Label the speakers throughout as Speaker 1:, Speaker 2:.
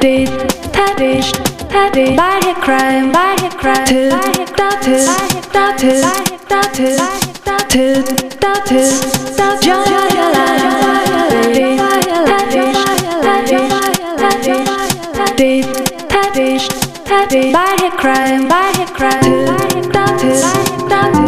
Speaker 1: Did Tadish Tadish By a crime By a crime. To To To To To To To Did Tadish Tadish By a crime By a crime. To To By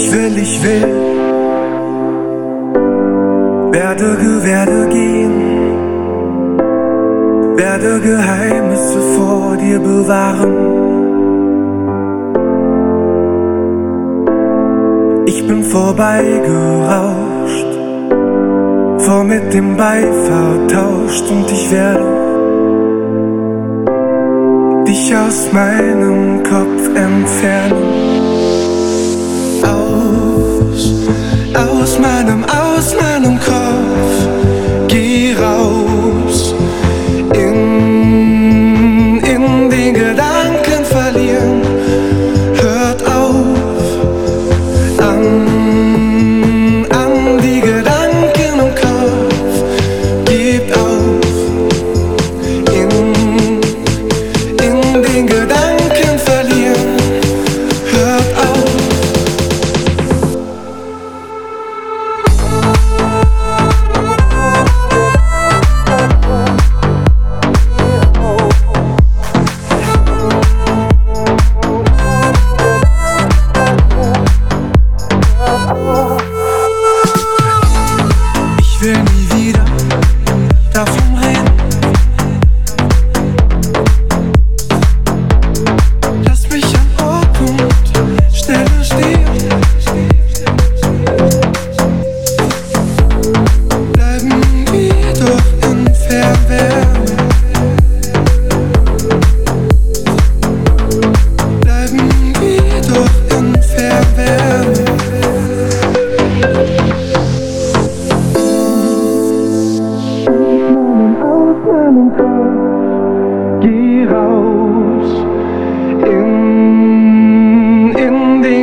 Speaker 2: Ich will, ich will. Werde, werde gehen. Werde Geheimnisse vor dir bewahren. Ich bin vorbeigerauscht, vor mit dem Beifahrer tauscht und ich werde dich aus meinem Kopf entfernen. Aus, aus meinem, aus meinem Kopf, geh raus.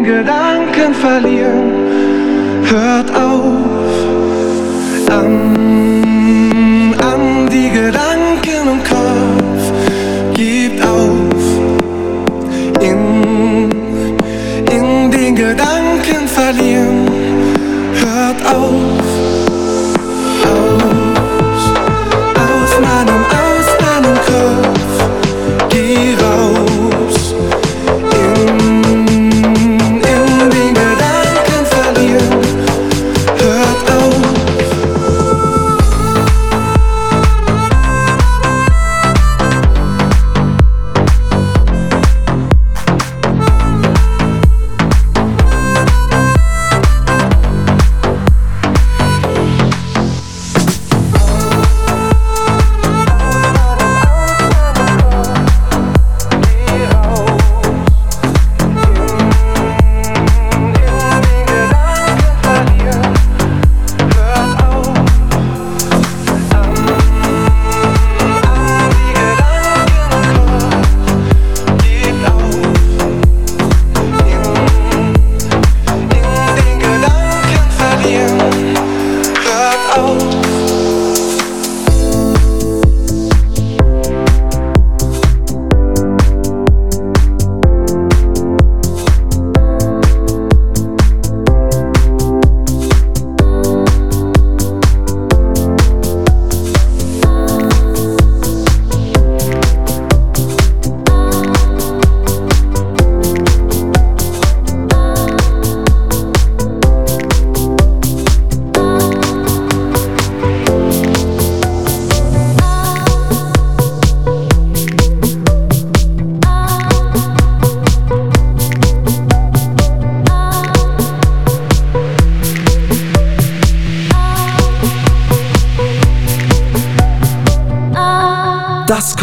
Speaker 2: Gedanken verlieren. Hört auf an, an die Gedanken im Kopf. Gebt auf in, in den Gedanken verlieren. Hört auf.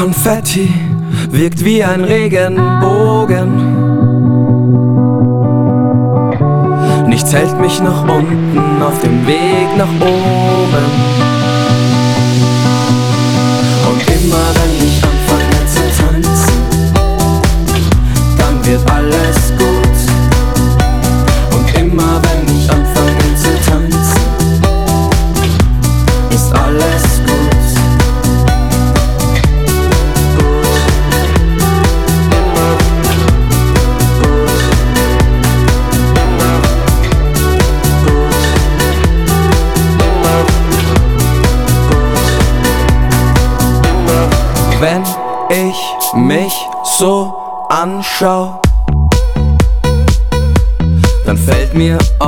Speaker 3: Konfetti wirkt wie ein Regenbogen. Nichts hält mich nach unten auf dem Weg nach oben. Dann fällt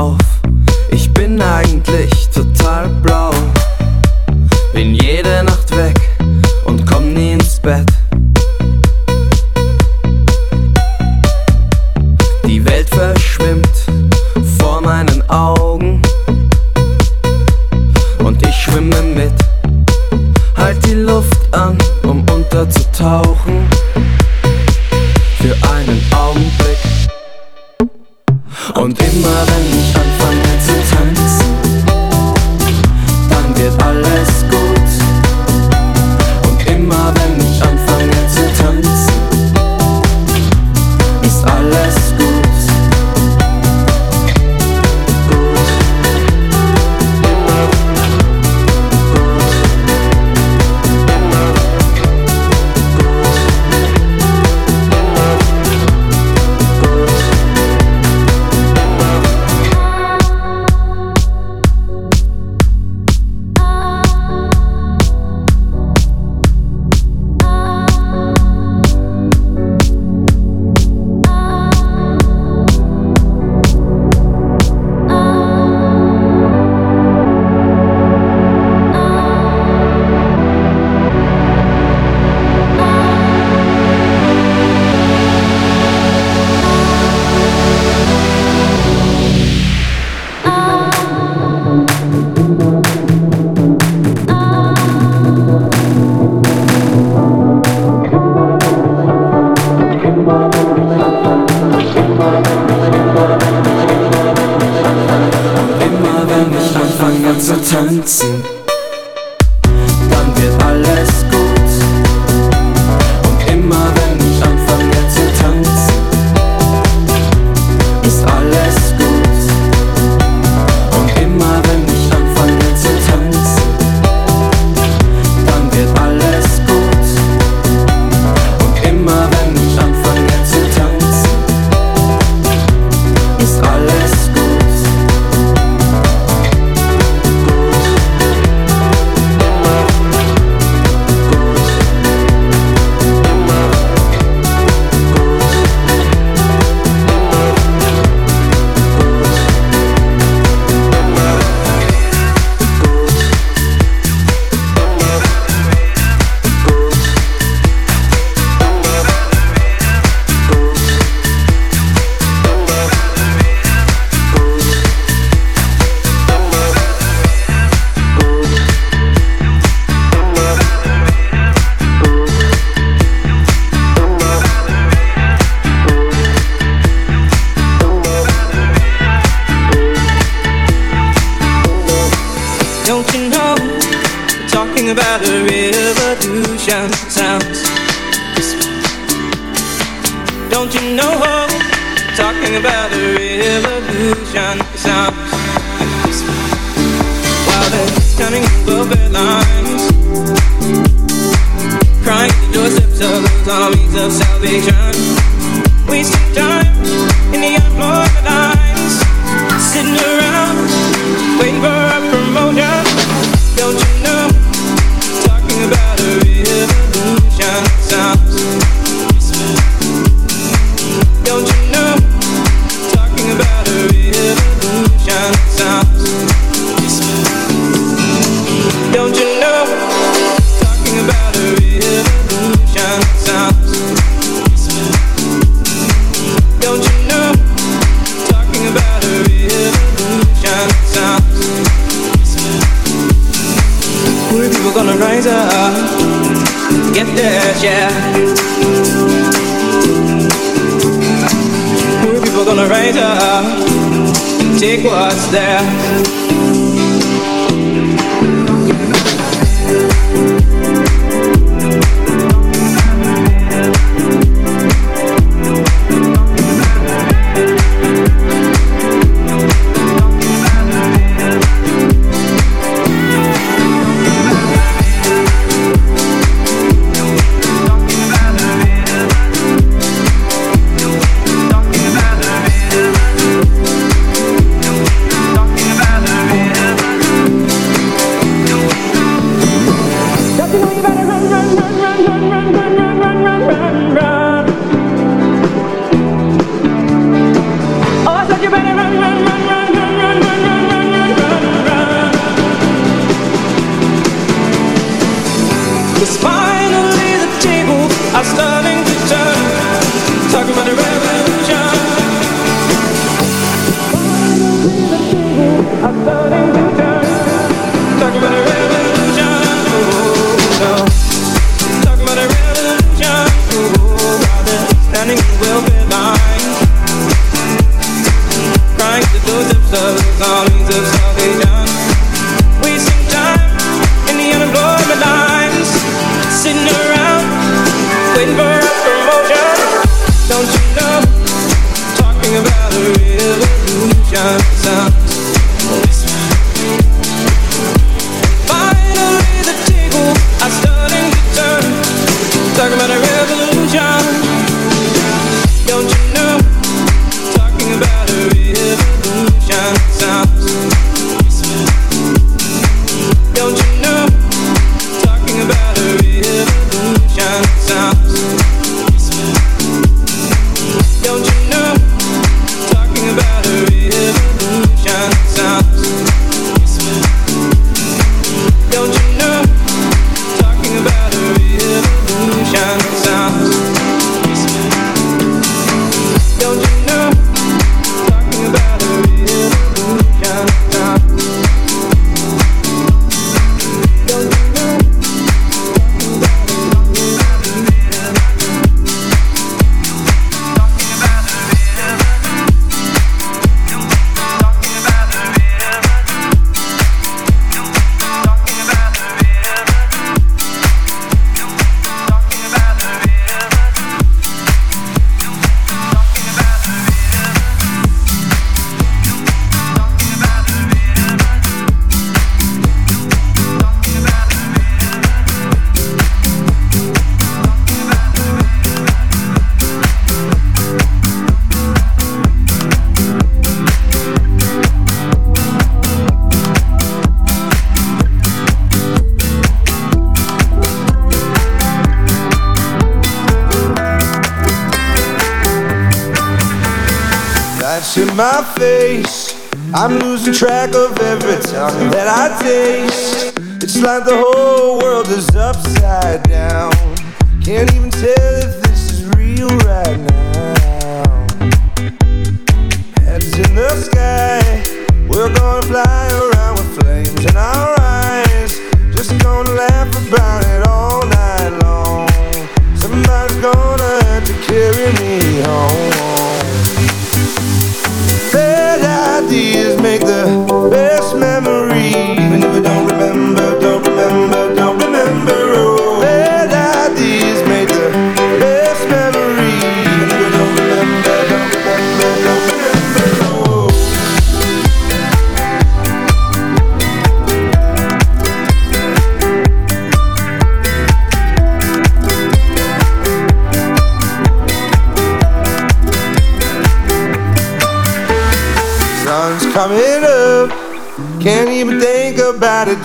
Speaker 4: track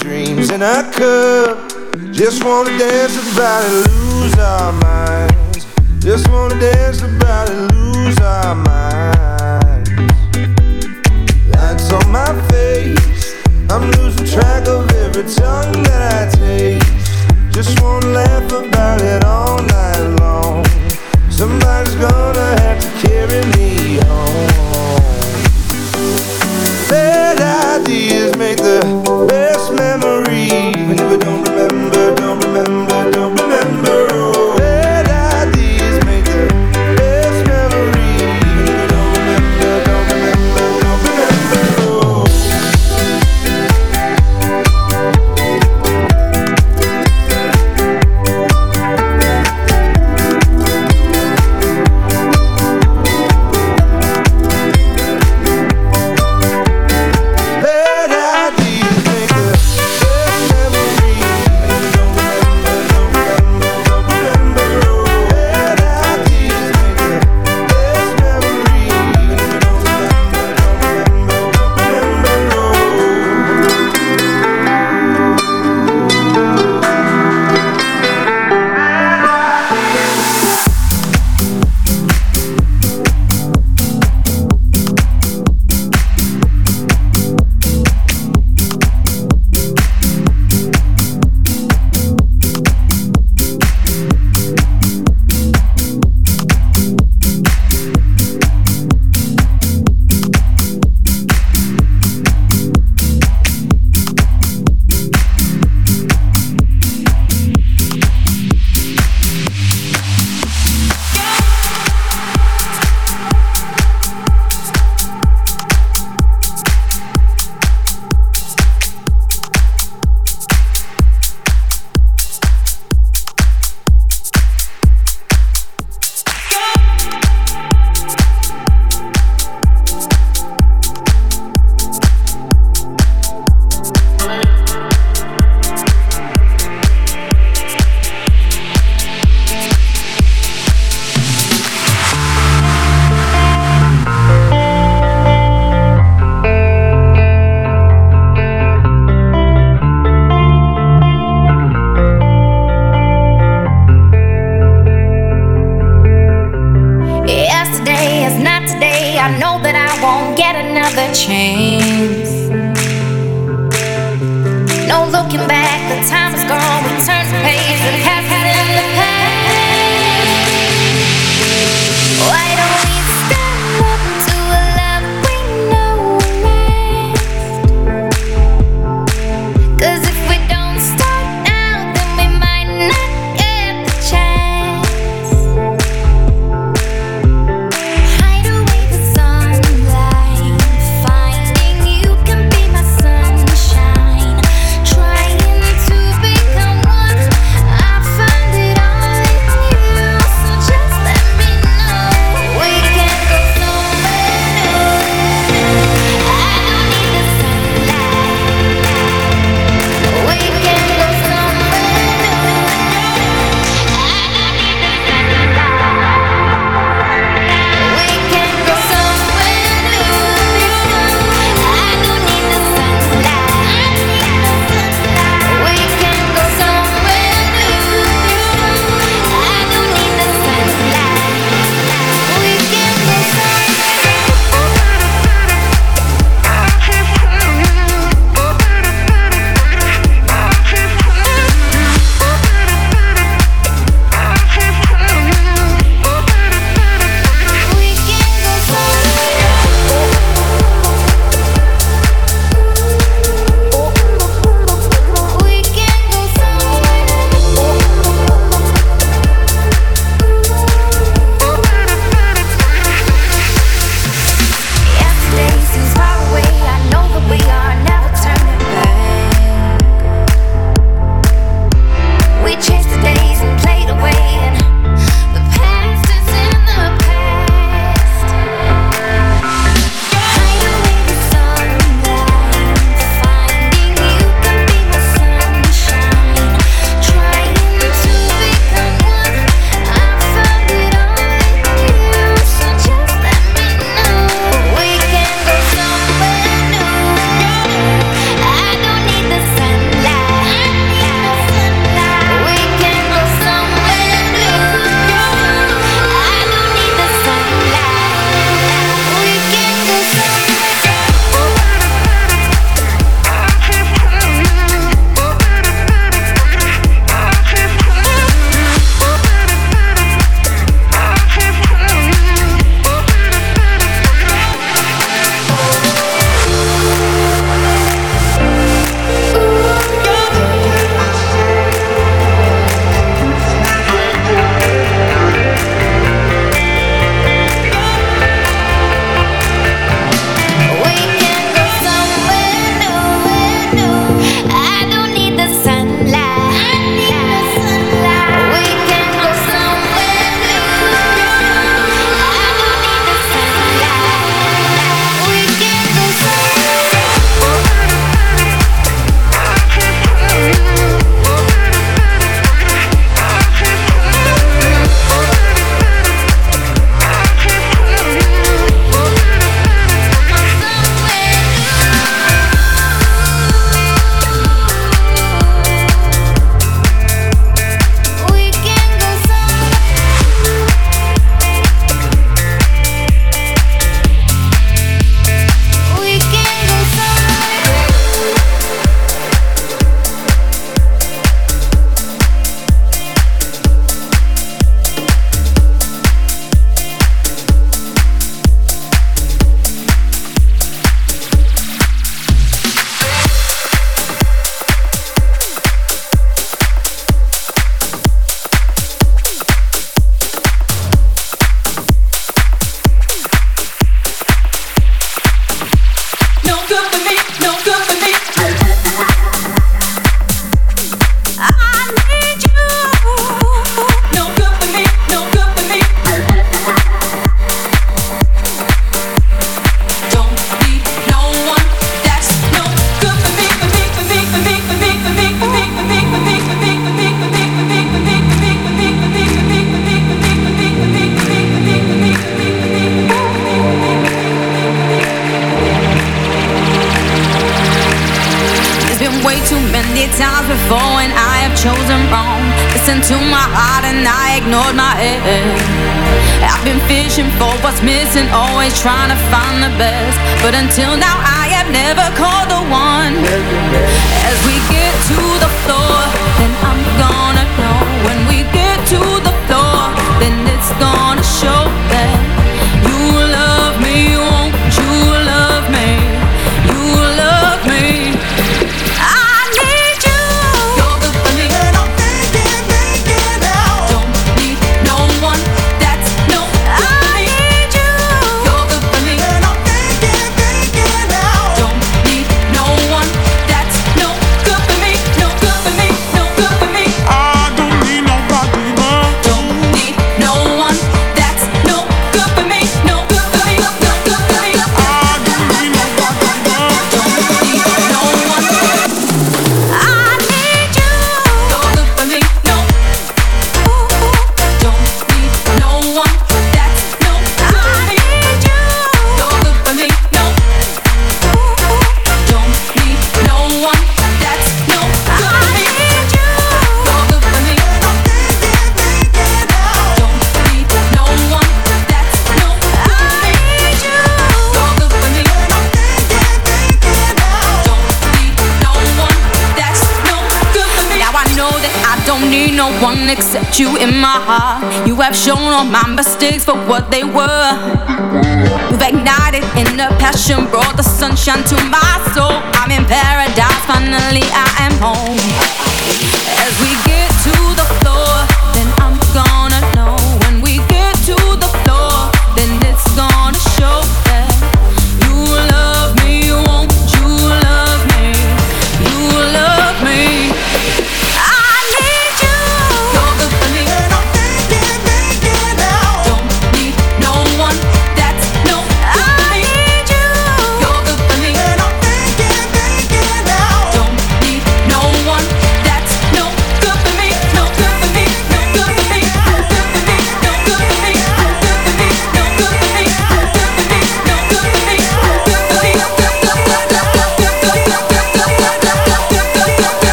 Speaker 4: dreams in a cup. Just wanna dance about it, lose our minds. Just wanna dance about it, lose our minds. Lights on my face, I'm losing track of every tongue that I taste. Just wanna laugh about it all night long. Somebody's gonna have to carry me home. Bad ideas make the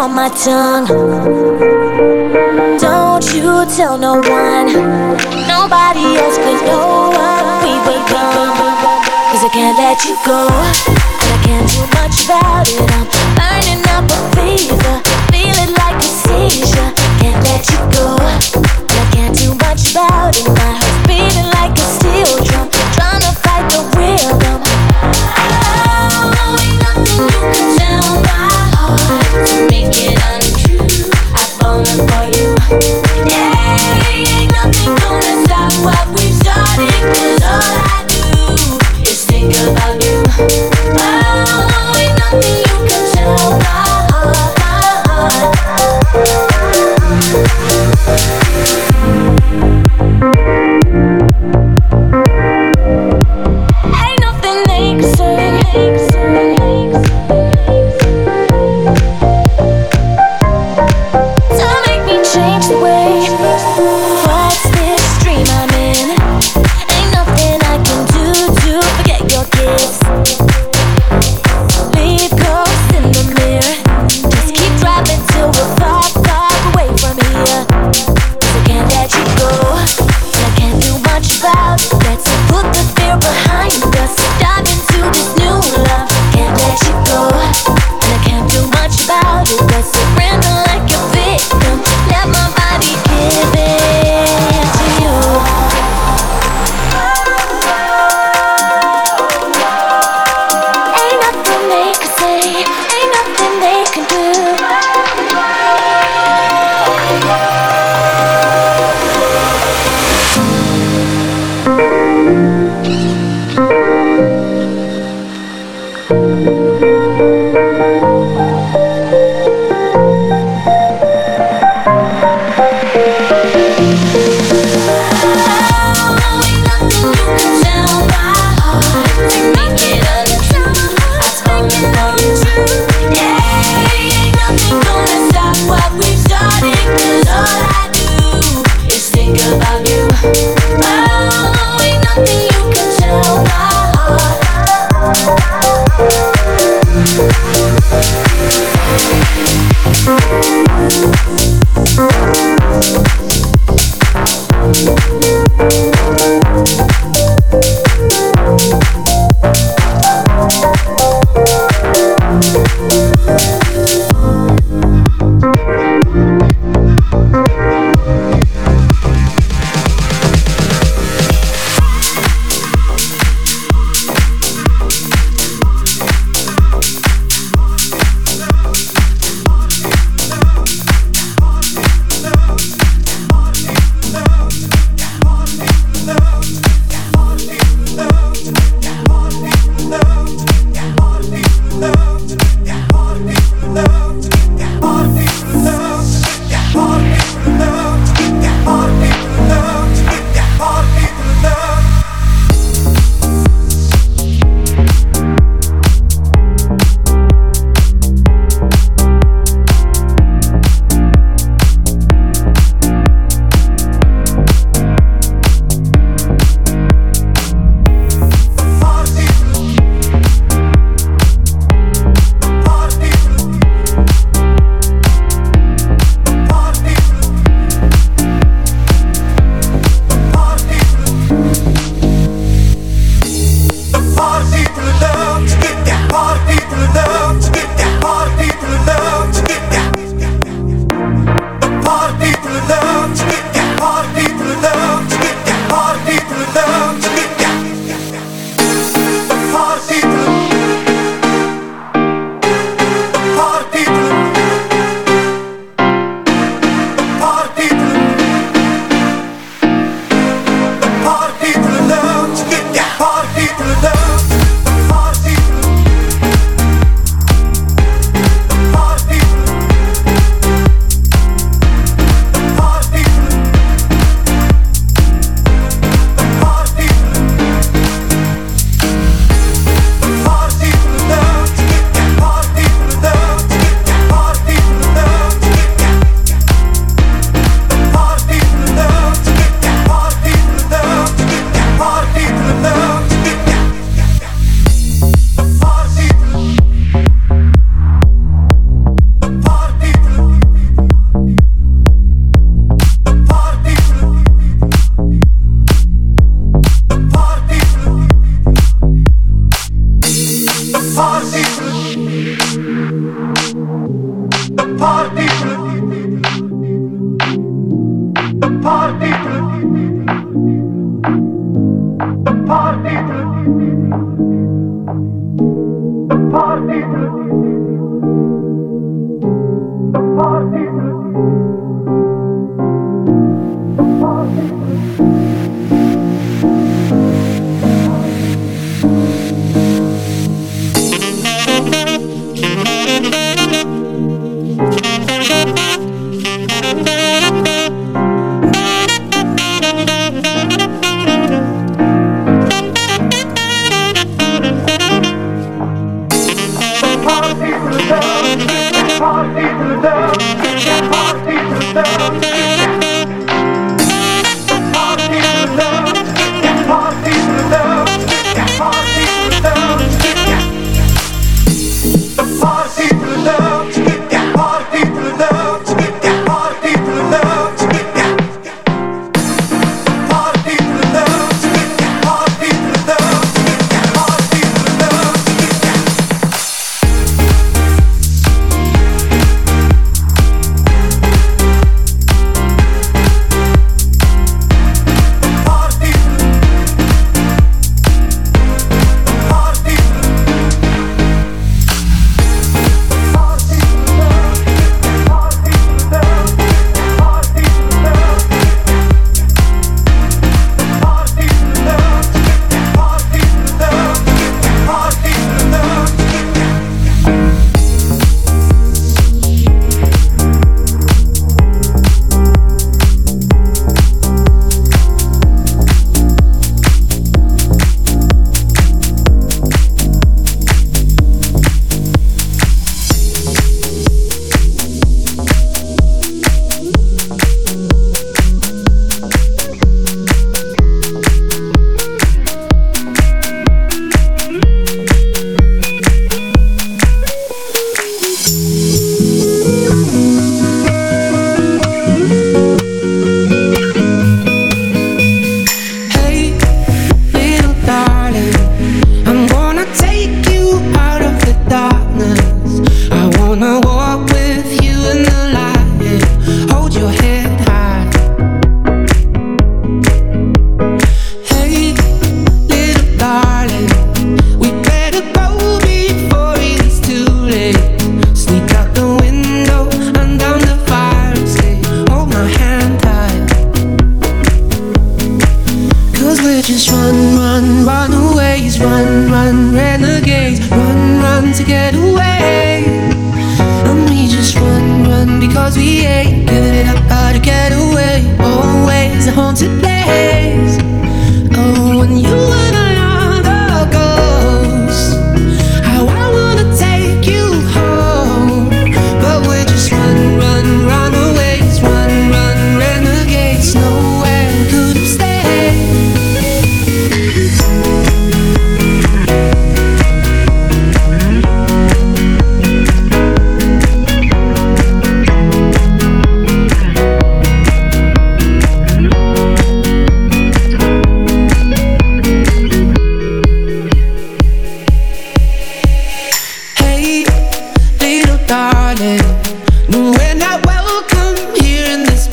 Speaker 5: on my tongue. Don't you tell no one, nobody else could know what we were done. Cause I can't let you go.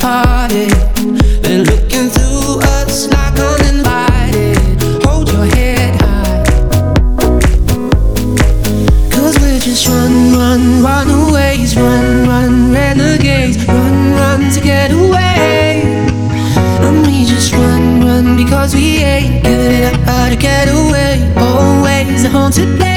Speaker 2: They're looking through us uninvited. Hold your head. Cause we're just run, run, runaways. Run, run, renegades. Run, run to get away. And we just run, run because we ain't giving up to get away. Always a haunted.